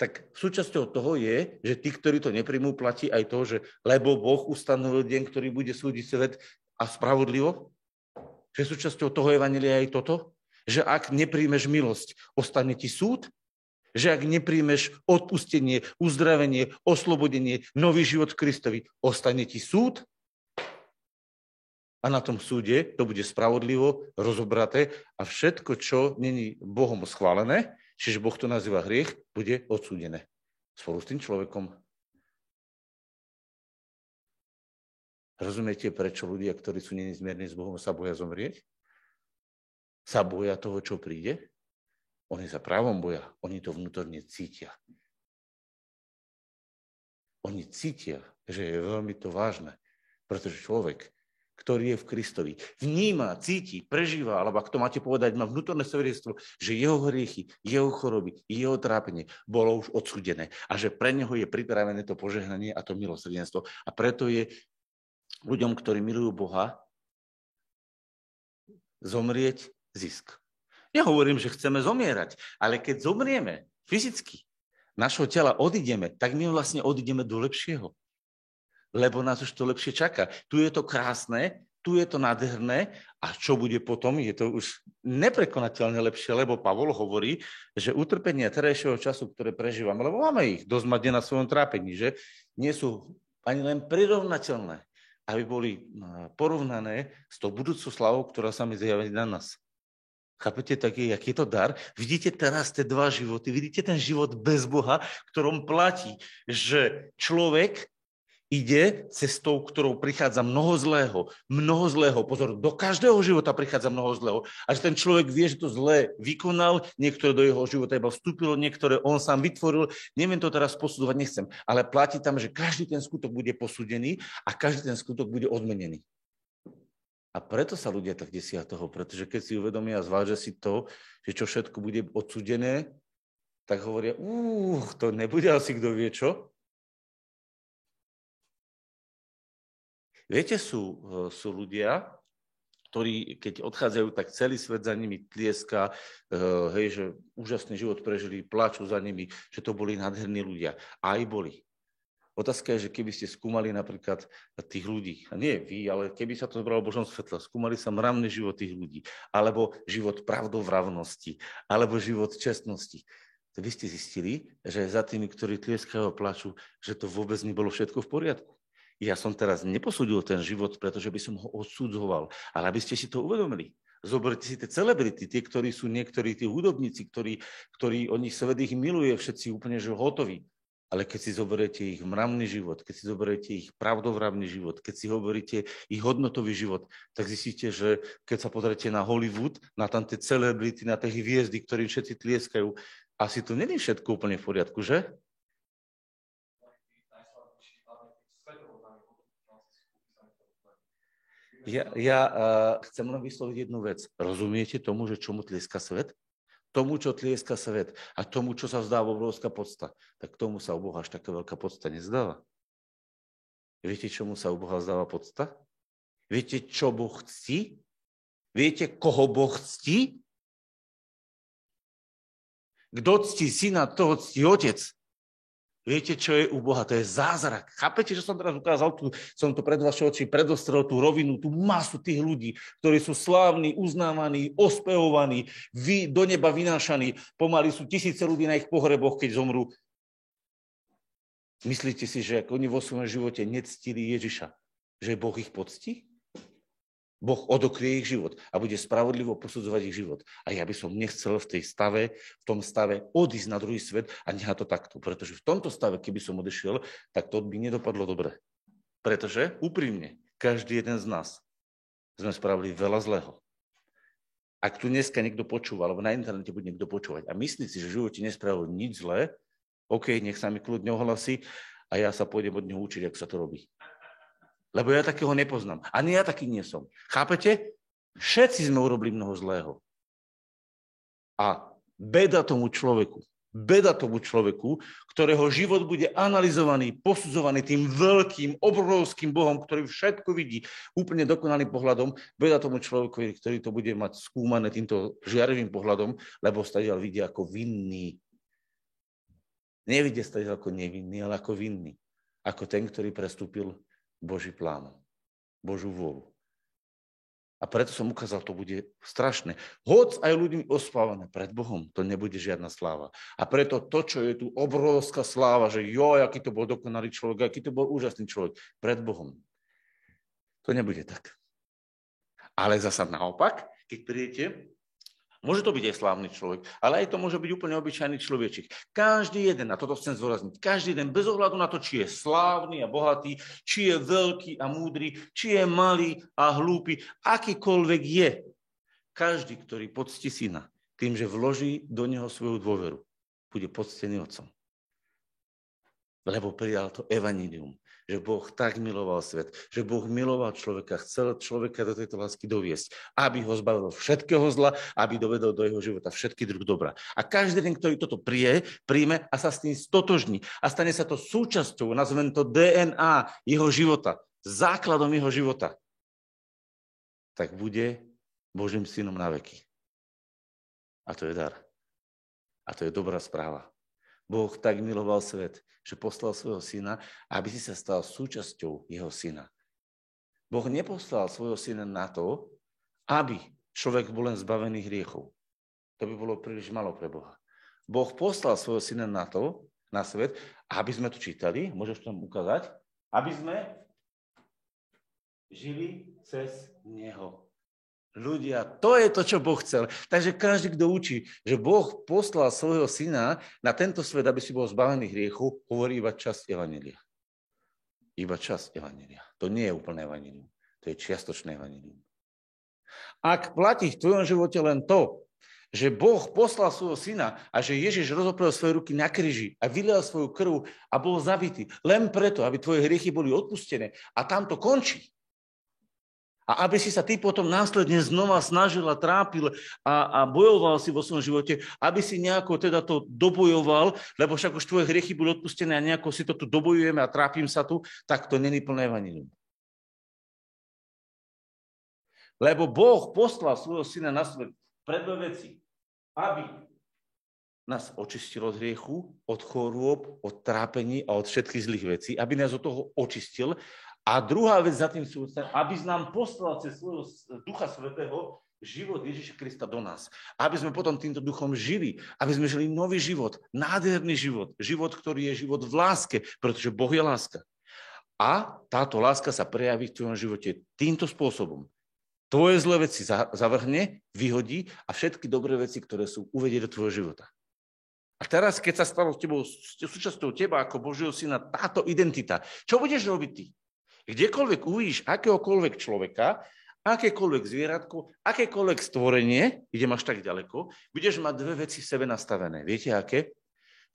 Tak súčasťou toho je, že tí, ktorí to nepríjmú, platí aj to, že lebo Boh ustanovil deň, ktorý bude súdiť svet a spravodlivo. Že súčasťou toho Evanília je aj toto, že ak nepríjmeš milosť, ostane ti súd že ak nepríjmeš odpustenie, uzdravenie, oslobodenie, nový život Kristovi, ostane ti súd a na tom súde to bude spravodlivo rozobraté a všetko, čo není Bohom schválené, čiže Boh to nazýva hriech, bude odsúdené spolu s tým človekom. Rozumiete, prečo ľudia, ktorí sú nenizmierni s Bohom, sa boja zomrieť? Sa boja toho, čo príde? Oni sa právom boja, oni to vnútorne cítia. Oni cítia, že je veľmi to vážne, pretože človek, ktorý je v Kristovi, vníma, cíti, prežíva, alebo ak to máte povedať, má vnútorné svedectvo, že jeho hriechy, jeho choroby, jeho trápenie bolo už odsúdené a že pre neho je pripravené to požehnanie a to milosrdenstvo. A preto je ľuďom, ktorí milujú Boha, zomrieť zisk. Nehovorím, že chceme zomierať, ale keď zomrieme fyzicky, našho tela odídeme, tak my vlastne odídeme do lepšieho. Lebo nás už to lepšie čaká. Tu je to krásne, tu je to nádherné a čo bude potom, je to už neprekonateľne lepšie, lebo Pavol hovorí, že utrpenia terajšieho času, ktoré prežívame, lebo máme ich dosť mať na svojom trápení, že nie sú ani len prirovnateľné, aby boli porovnané s tou budúcou slavou, ktorá sa mi zjaví na nás. Chápete, taký, aký je to dar? Vidíte teraz tie dva životy, vidíte ten život bez Boha, ktorom platí, že človek ide cestou, ktorou prichádza mnoho zlého. Mnoho zlého. Pozor, do každého života prichádza mnoho zlého. A že ten človek vie, že to zlé vykonal, niektoré do jeho života iba vstúpilo, niektoré on sám vytvoril. Neviem to teraz posudovať, nechcem. Ale platí tam, že každý ten skutok bude posúdený a každý ten skutok bude odmenený. A preto sa ľudia tak desia toho, pretože keď si uvedomia a zvážia si to, že čo všetko bude odsudené, tak hovoria, úh, to nebude asi kto vie čo. Viete, sú, eh, sú ľudia, ktorí, keď odchádzajú, tak celý svet za nimi tlieska, eh, hej, že úžasný život prežili, plačú za nimi, že to boli nádherní ľudia. Aj boli. Otázka je, že keby ste skúmali napríklad tých ľudí, nie vy, ale keby sa to zobralo Božom svetle, skúmali sa mravný život tých ľudí, alebo život pravdovravnosti, alebo život čestnosti, to by ste zistili, že za tými, ktorí tlieskajú a plačú, že to vôbec nebolo všetko v poriadku. Ja som teraz neposúdil ten život, pretože by som ho odsudzoval, ale aby ste si to uvedomili. Zoberte si tie celebrity, tie, ktorí sú niektorí tí hudobníci, ktorí, ktorí oni svet ich miluje, všetci úplne že hotoví. Ale keď si zoberiete ich mravný život, keď si zoberiete ich pravdovravný život, keď si hovoríte ich hodnotový život, tak zistíte, že keď sa pozriete na Hollywood, na tam tie celebrity, na tie hviezdy, ktorým všetci tlieskajú, asi to není všetko úplne v poriadku, že? Ja, ja uh, chcem len vysloviť jednu vec. Rozumiete tomu, že čomu tlieska svet? Tomu, čo tlieska svet a tomu, čo sa vzdáva obrovská podsta, tak tomu sa u Boha až taká veľká podsta nezdáva. Viete, čomu sa u Boha zdáva podsta? Viete, čo Boh ctí? Viete, koho Boh ctí? Kto ctí syna, toho ctí otec. Viete, čo je u Boha? To je zázrak. Chápete, že som teraz ukázal, tu, som to pred vaše oči predostrel, tú rovinu, tú masu tých ľudí, ktorí sú slávni, uznávaní, ospevovaní, vy, do neba vynášaní. Pomaly sú tisíce ľudí na ich pohreboch, keď zomrú. Myslíte si, že oni vo svojom živote nectili Ježiša, že Boh ich poctí? Boh odokrie ich život a bude spravodlivo posudzovať ich život. A ja by som nechcel v tej stave, v tom stave odísť na druhý svet a nechať to takto. Pretože v tomto stave, keby som odešiel, tak to by nedopadlo dobre. Pretože, úprimne, každý jeden z nás sme spravili veľa zlého. Ak tu dneska niekto počúva, alebo na internete bude niekto počúvať a myslí si, že v živote nespravil nič zlé, OK, nech sa mi kľudne ohlasí a ja sa pôjdem od neho učiť, ako sa to robí. Lebo ja takého nepoznám. Ani ja taký nie som. Chápete? Všetci sme urobili mnoho zlého. A beda tomu človeku, beda tomu človeku, ktorého život bude analyzovaný, posudzovaný tým veľkým, obrovským Bohom, ktorý všetko vidí úplne dokonalým pohľadom, beda tomu človeku, ktorý to bude mať skúmané týmto žiarivým pohľadom, lebo stadiaľ vidí ako vinný. Nevidie stadiaľ ako nevinný, ale ako vinný. Ako ten, ktorý prestúpil Boží plán, Božú vôľu. A preto som ukázal, to bude strašné. Hoď aj ľuďmi ospávané pred Bohom, to nebude žiadna sláva. A preto to, čo je tu obrovská sláva, že jo, aký to bol dokonalý človek, aký to bol úžasný človek, pred Bohom. To nebude tak. Ale zasa naopak, keď prídete Môže to byť aj slávny človek, ale aj to môže byť úplne obyčajný človečik. Každý jeden, a toto chcem zdôrazniť, každý jeden, bez ohľadu na to, či je slávny a bohatý, či je veľký a múdry, či je malý a hlúpy, akýkoľvek je, každý, ktorý poctí syna, tým, že vloží do neho svoju dôveru, bude poctený otcom. Lebo prijal to evanílium že Boh tak miloval svet, že Boh miloval človeka, chcel človeka do tejto lásky doviesť, aby ho zbavil všetkého zla, aby dovedol do jeho života všetky druh dobra. A každý den, ktorý toto prie, príjme a sa s tým stotožní a stane sa to súčasťou, nazvem to DNA jeho života, základom jeho života, tak bude Božím synom na veky. A to je dar. A to je dobrá správa. Boh tak miloval svet, že poslal svojho syna, aby si sa stal súčasťou jeho syna. Boh neposlal svojho syna na to, aby človek bol len zbavený hriechov. To by bolo príliš malo pre Boha. Boh poslal svojho syna na to, na svet, aby sme to čítali, môžeš to ukázať, aby sme žili cez Neho. Ľudia, to je to, čo Boh chcel. Takže každý, kto učí, že Boh poslal svojho syna na tento svet, aby si bol zbavený hriechu, hovorí iba časť Evanília. Iba časť Evanília. To nie je úplné Evanílium. To je čiastočné Evanílium. Ak platí v tvojom živote len to, že Boh poslal svojho syna a že Ježiš rozoprel svoje ruky na kríži a vylial svoju krv a bol zabitý len preto, aby tvoje hriechy boli odpustené a tam to končí, a aby si sa ty potom následne znova snažil a trápil a, a bojoval si vo svojom živote, aby si nejako teda to dobojoval, lebo však už tvoje hriechy boli odpustené a nejako si to tu dobojujeme a trápim sa tu, tak to není plné evanilium. Lebo Boh poslal svojho syna na svet pre dve veci. Aby nás očistil od hriechu, od chorôb, od trápení a od všetkých zlých vecí, aby nás od toho očistil a druhá vec za tým sú, aby nám poslal cez svojho Ducha Svetého život Ježiša Krista do nás. Aby sme potom týmto duchom žili, aby sme žili nový život, nádherný život, život, ktorý je život v láske, pretože Boh je láska. A táto láska sa prejaví v tvojom živote týmto spôsobom. Tvoje zlé veci zavrhne, vyhodí a všetky dobré veci, ktoré sú uvedie do tvojho života. A teraz, keď sa stalo s tebou, súčasťou teba ako Božieho syna táto identita, čo budeš robiť ty? Kdekoľvek uvidíš akéhokoľvek človeka, akékoľvek zvieratko, akékoľvek stvorenie, idem až tak ďaleko, budeš mať dve veci v sebe nastavené. Viete aké?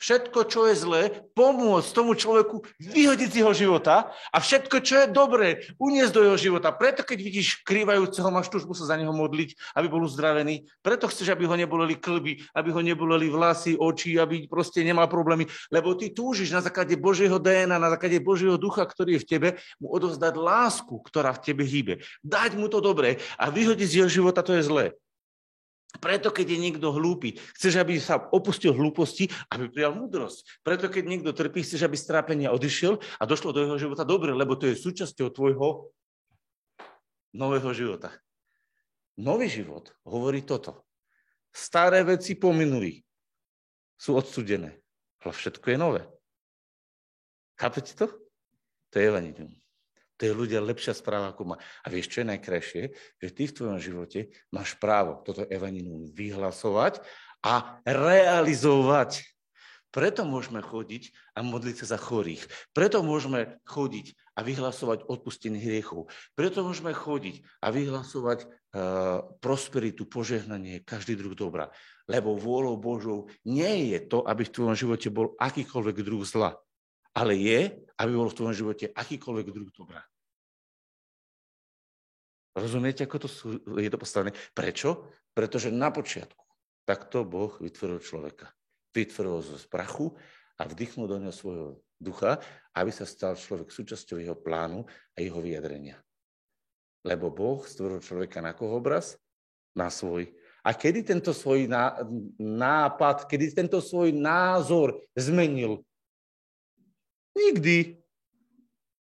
Všetko, čo je zlé, pomôcť tomu človeku vyhodiť z jeho života a všetko, čo je dobré, uniesť do jeho života. Preto, keď vidíš krývajúceho, máš túžbu sa za neho modliť, aby bol uzdravený. Preto chceš, aby ho neboleli klby, aby ho neboleli vlasy, oči, aby proste nemal problémy. Lebo ty túžiš na základe Božieho DNA, na základe Božieho ducha, ktorý je v tebe, mu odovzdať lásku, ktorá v tebe hýbe. Dať mu to dobré a vyhodiť z jeho života, to je zlé. Preto, keď je niekto hlúpy, chceš, aby sa opustil hlúposti, aby prijal múdrosť. Preto, keď niekto trpí, chceš, aby strápenia odišiel a došlo do jeho života dobre, lebo to je súčasťou tvojho nového života. Nový život hovorí toto. Staré veci pominuli. Sú odsudené. Ale všetko je nové. Chápete to? To je evanilium. To je ľudia lepšia správa ako má. A vieš, čo je najkrajšie? Že ty v tvojom živote máš právo toto evanilium vyhlasovať a realizovať. Preto môžeme chodiť a modliť sa za chorých. Preto môžeme chodiť a vyhlasovať odpustenie hriechov. Preto môžeme chodiť a vyhlasovať uh, prosperitu, požehnanie, každý druh dobra. Lebo vôľou Božou nie je to, aby v tvojom živote bol akýkoľvek druh zla ale je, aby bol v tvojom živote akýkoľvek druh dobra. Rozumiete, ako to sú, je to postavené? Prečo? Pretože na počiatku takto Boh vytvoril človeka. Vytvoril zo prachu a vdychnul do neho svojho ducha, aby sa stal človek súčasťou jeho plánu a jeho vyjadrenia. Lebo Boh stvoril človeka na koho obraz? Na svoj. A kedy tento svoj nápad, kedy tento svoj názor zmenil? Nikdy.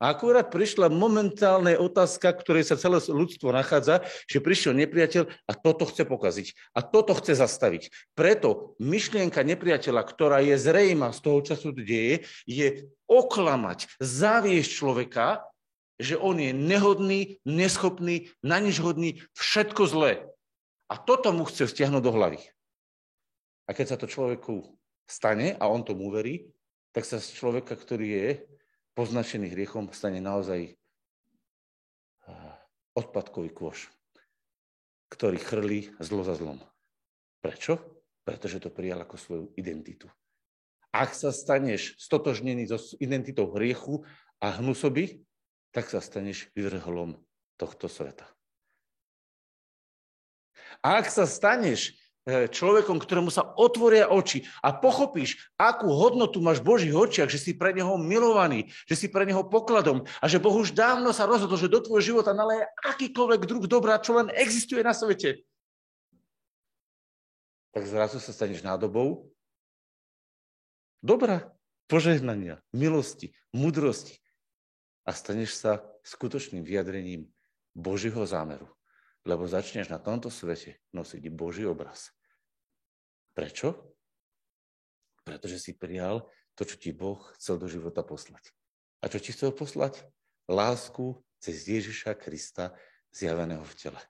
Akurát prišla momentálna otázka, ktorej sa celé ľudstvo nachádza, že prišiel nepriateľ a toto chce pokaziť. A toto chce zastaviť. Preto myšlienka nepriateľa, ktorá je zrejma z toho času deje, je oklamať, zaviesť človeka, že on je nehodný, neschopný, na nič hodný, všetko zlé. A toto mu chce stiahnuť do hlavy. A keď sa to človeku stane a on tomu verí, tak sa z človeka, ktorý je poznačený hriechom, stane naozaj eh, odpadkový kôš, ktorý chrlí zlo za zlom. Prečo? Pretože to prijal ako svoju identitu. Ak sa staneš stotožnený so identitou hriechu a hnusoby, tak sa staneš vyvrholom tohto sveta. A ak sa staneš človekom, ktorému sa otvoria oči a pochopíš, akú hodnotu máš v Božích očiach, že si pre Neho milovaný, že si pre Neho pokladom a že Boh už dávno sa rozhodol, že do tvojho života naleje akýkoľvek druh dobrá, čo len existuje na svete. Tak zrazu sa staneš nádobou dobra, požehnania, milosti, mudrosti a staneš sa skutočným vyjadrením Božího zámeru lebo začneš na tomto svete nosiť Boží obraz. Prečo? Pretože si prijal to, čo ti Boh chcel do života poslať. A čo ti chcel poslať? Lásku cez Ježiša Krista zjaveného v tele.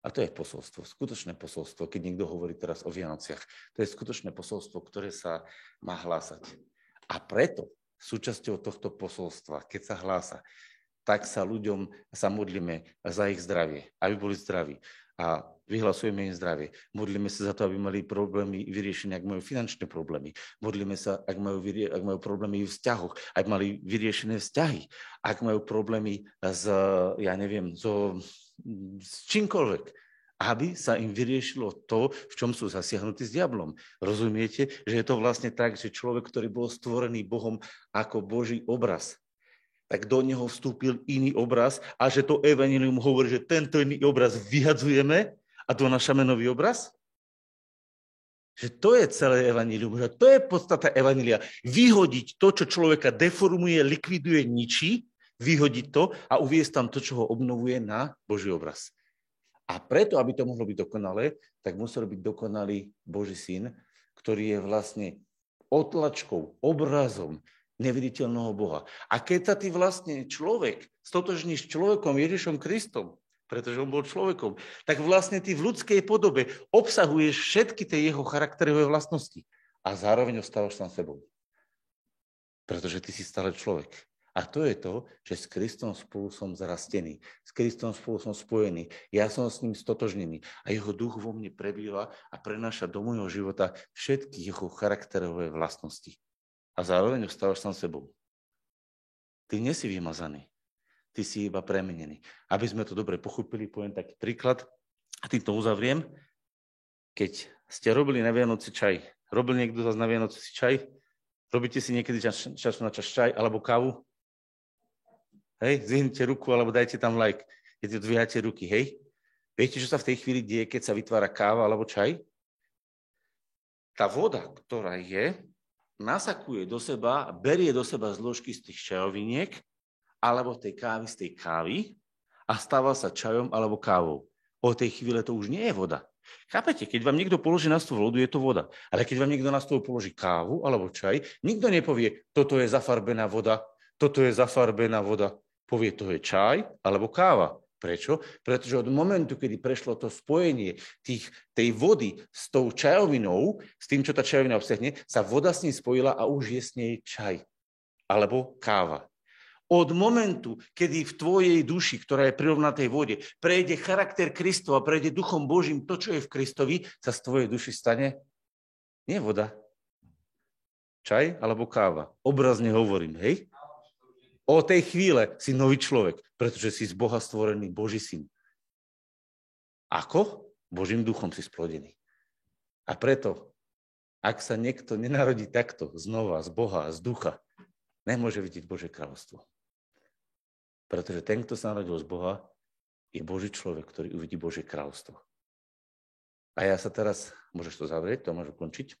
A to je posolstvo, skutočné posolstvo, keď niekto hovorí teraz o Vianociach. To je skutočné posolstvo, ktoré sa má hlásať. A preto súčasťou tohto posolstva, keď sa hlása, tak sa ľuďom sa modlíme za ich zdravie, aby boli zdraví. A vyhlasujeme im zdravie. Modlíme sa za to, aby mali problémy vyriešené, ak majú finančné problémy. Modlíme sa, ak majú, ak majú problémy v vzťahoch, ak mali vyriešené vzťahy, ak majú problémy s, ja neviem, so, s čímkoľvek aby sa im vyriešilo to, v čom sú zasiahnutí s diablom. Rozumiete, že je to vlastne tak, že človek, ktorý bol stvorený Bohom ako Boží obraz, tak do neho vstúpil iný obraz a že to evanilium hovorí, že tento iný obraz vyhadzujeme a donášame nový obraz? Že to je celé evanilium, že to je podstata evanilia. Vyhodiť to, čo človeka deformuje, likviduje, ničí, vyhodiť to a uviesť tam to, čo ho obnovuje na Boží obraz. A preto, aby to mohlo byť dokonalé, tak musel byť dokonalý Boží syn, ktorý je vlastne otlačkou, obrazom neviditeľného Boha. A keď sa ty vlastne človek stotožníš človekom Ježišom Kristom, pretože on bol človekom, tak vlastne ty v ľudskej podobe obsahuješ všetky tie jeho charakterové vlastnosti a zároveň ostávaš sám sebou. Pretože ty si stále človek. A to je to, že s Kristom spolu som zarastený, s Kristom spolu som spojený, ja som s ním stotožnený a jeho duch vo mne prebýva a prenáša do môjho života všetky jeho charakterové vlastnosti a zároveň ostávaš sám sebou. Ty nie si vymazaný. Ty si iba premenený. Aby sme to dobre pochopili, poviem taký príklad a týmto uzavriem. Keď ste robili na Vianoci čaj, robil niekto z vás na Vianoci čaj? Robíte si niekedy čas, čas na čas čaj alebo kávu? Hej, zvihnite ruku alebo dajte tam like. Keď dvíhate ruky, hej? Viete, čo sa v tej chvíli deje, keď sa vytvára káva alebo čaj? Tá voda, ktorá je, nasakuje do seba, berie do seba zložky z tých čajoviniek alebo tej kávy z tej kávy a stáva sa čajom alebo kávou. O tej chvíle to už nie je voda. Chápete? Keď vám niekto položí na stôl vodu, je to voda. Ale keď vám niekto na stôl položí kávu alebo čaj, nikto nepovie, toto je zafarbená voda, toto je zafarbená voda. Povie, to je čaj alebo káva. Prečo? Pretože od momentu, kedy prešlo to spojenie tých, tej vody s tou čajovinou, s tým, čo tá čajovina obsahne, sa voda s ním spojila a už je s nej čaj alebo káva. Od momentu, kedy v tvojej duši, ktorá je prirovnaná tej vode, prejde charakter Kristova, prejde duchom Božím to, čo je v Kristovi, sa z tvojej duši stane nie voda, čaj alebo káva. Obrazne hovorím, hej? O tej chvíle si nový človek, pretože si z Boha stvorený Boží syn. Ako? Božím duchom si splodený. A preto, ak sa niekto nenarodí takto, znova, z Boha, z ducha, nemôže vidieť Bože kráľovstvo. Pretože ten, kto sa narodil z Boha, je Boží človek, ktorý uvidí Božie kráľovstvo. A ja sa teraz, môžeš to zavrieť, to môžu končiť.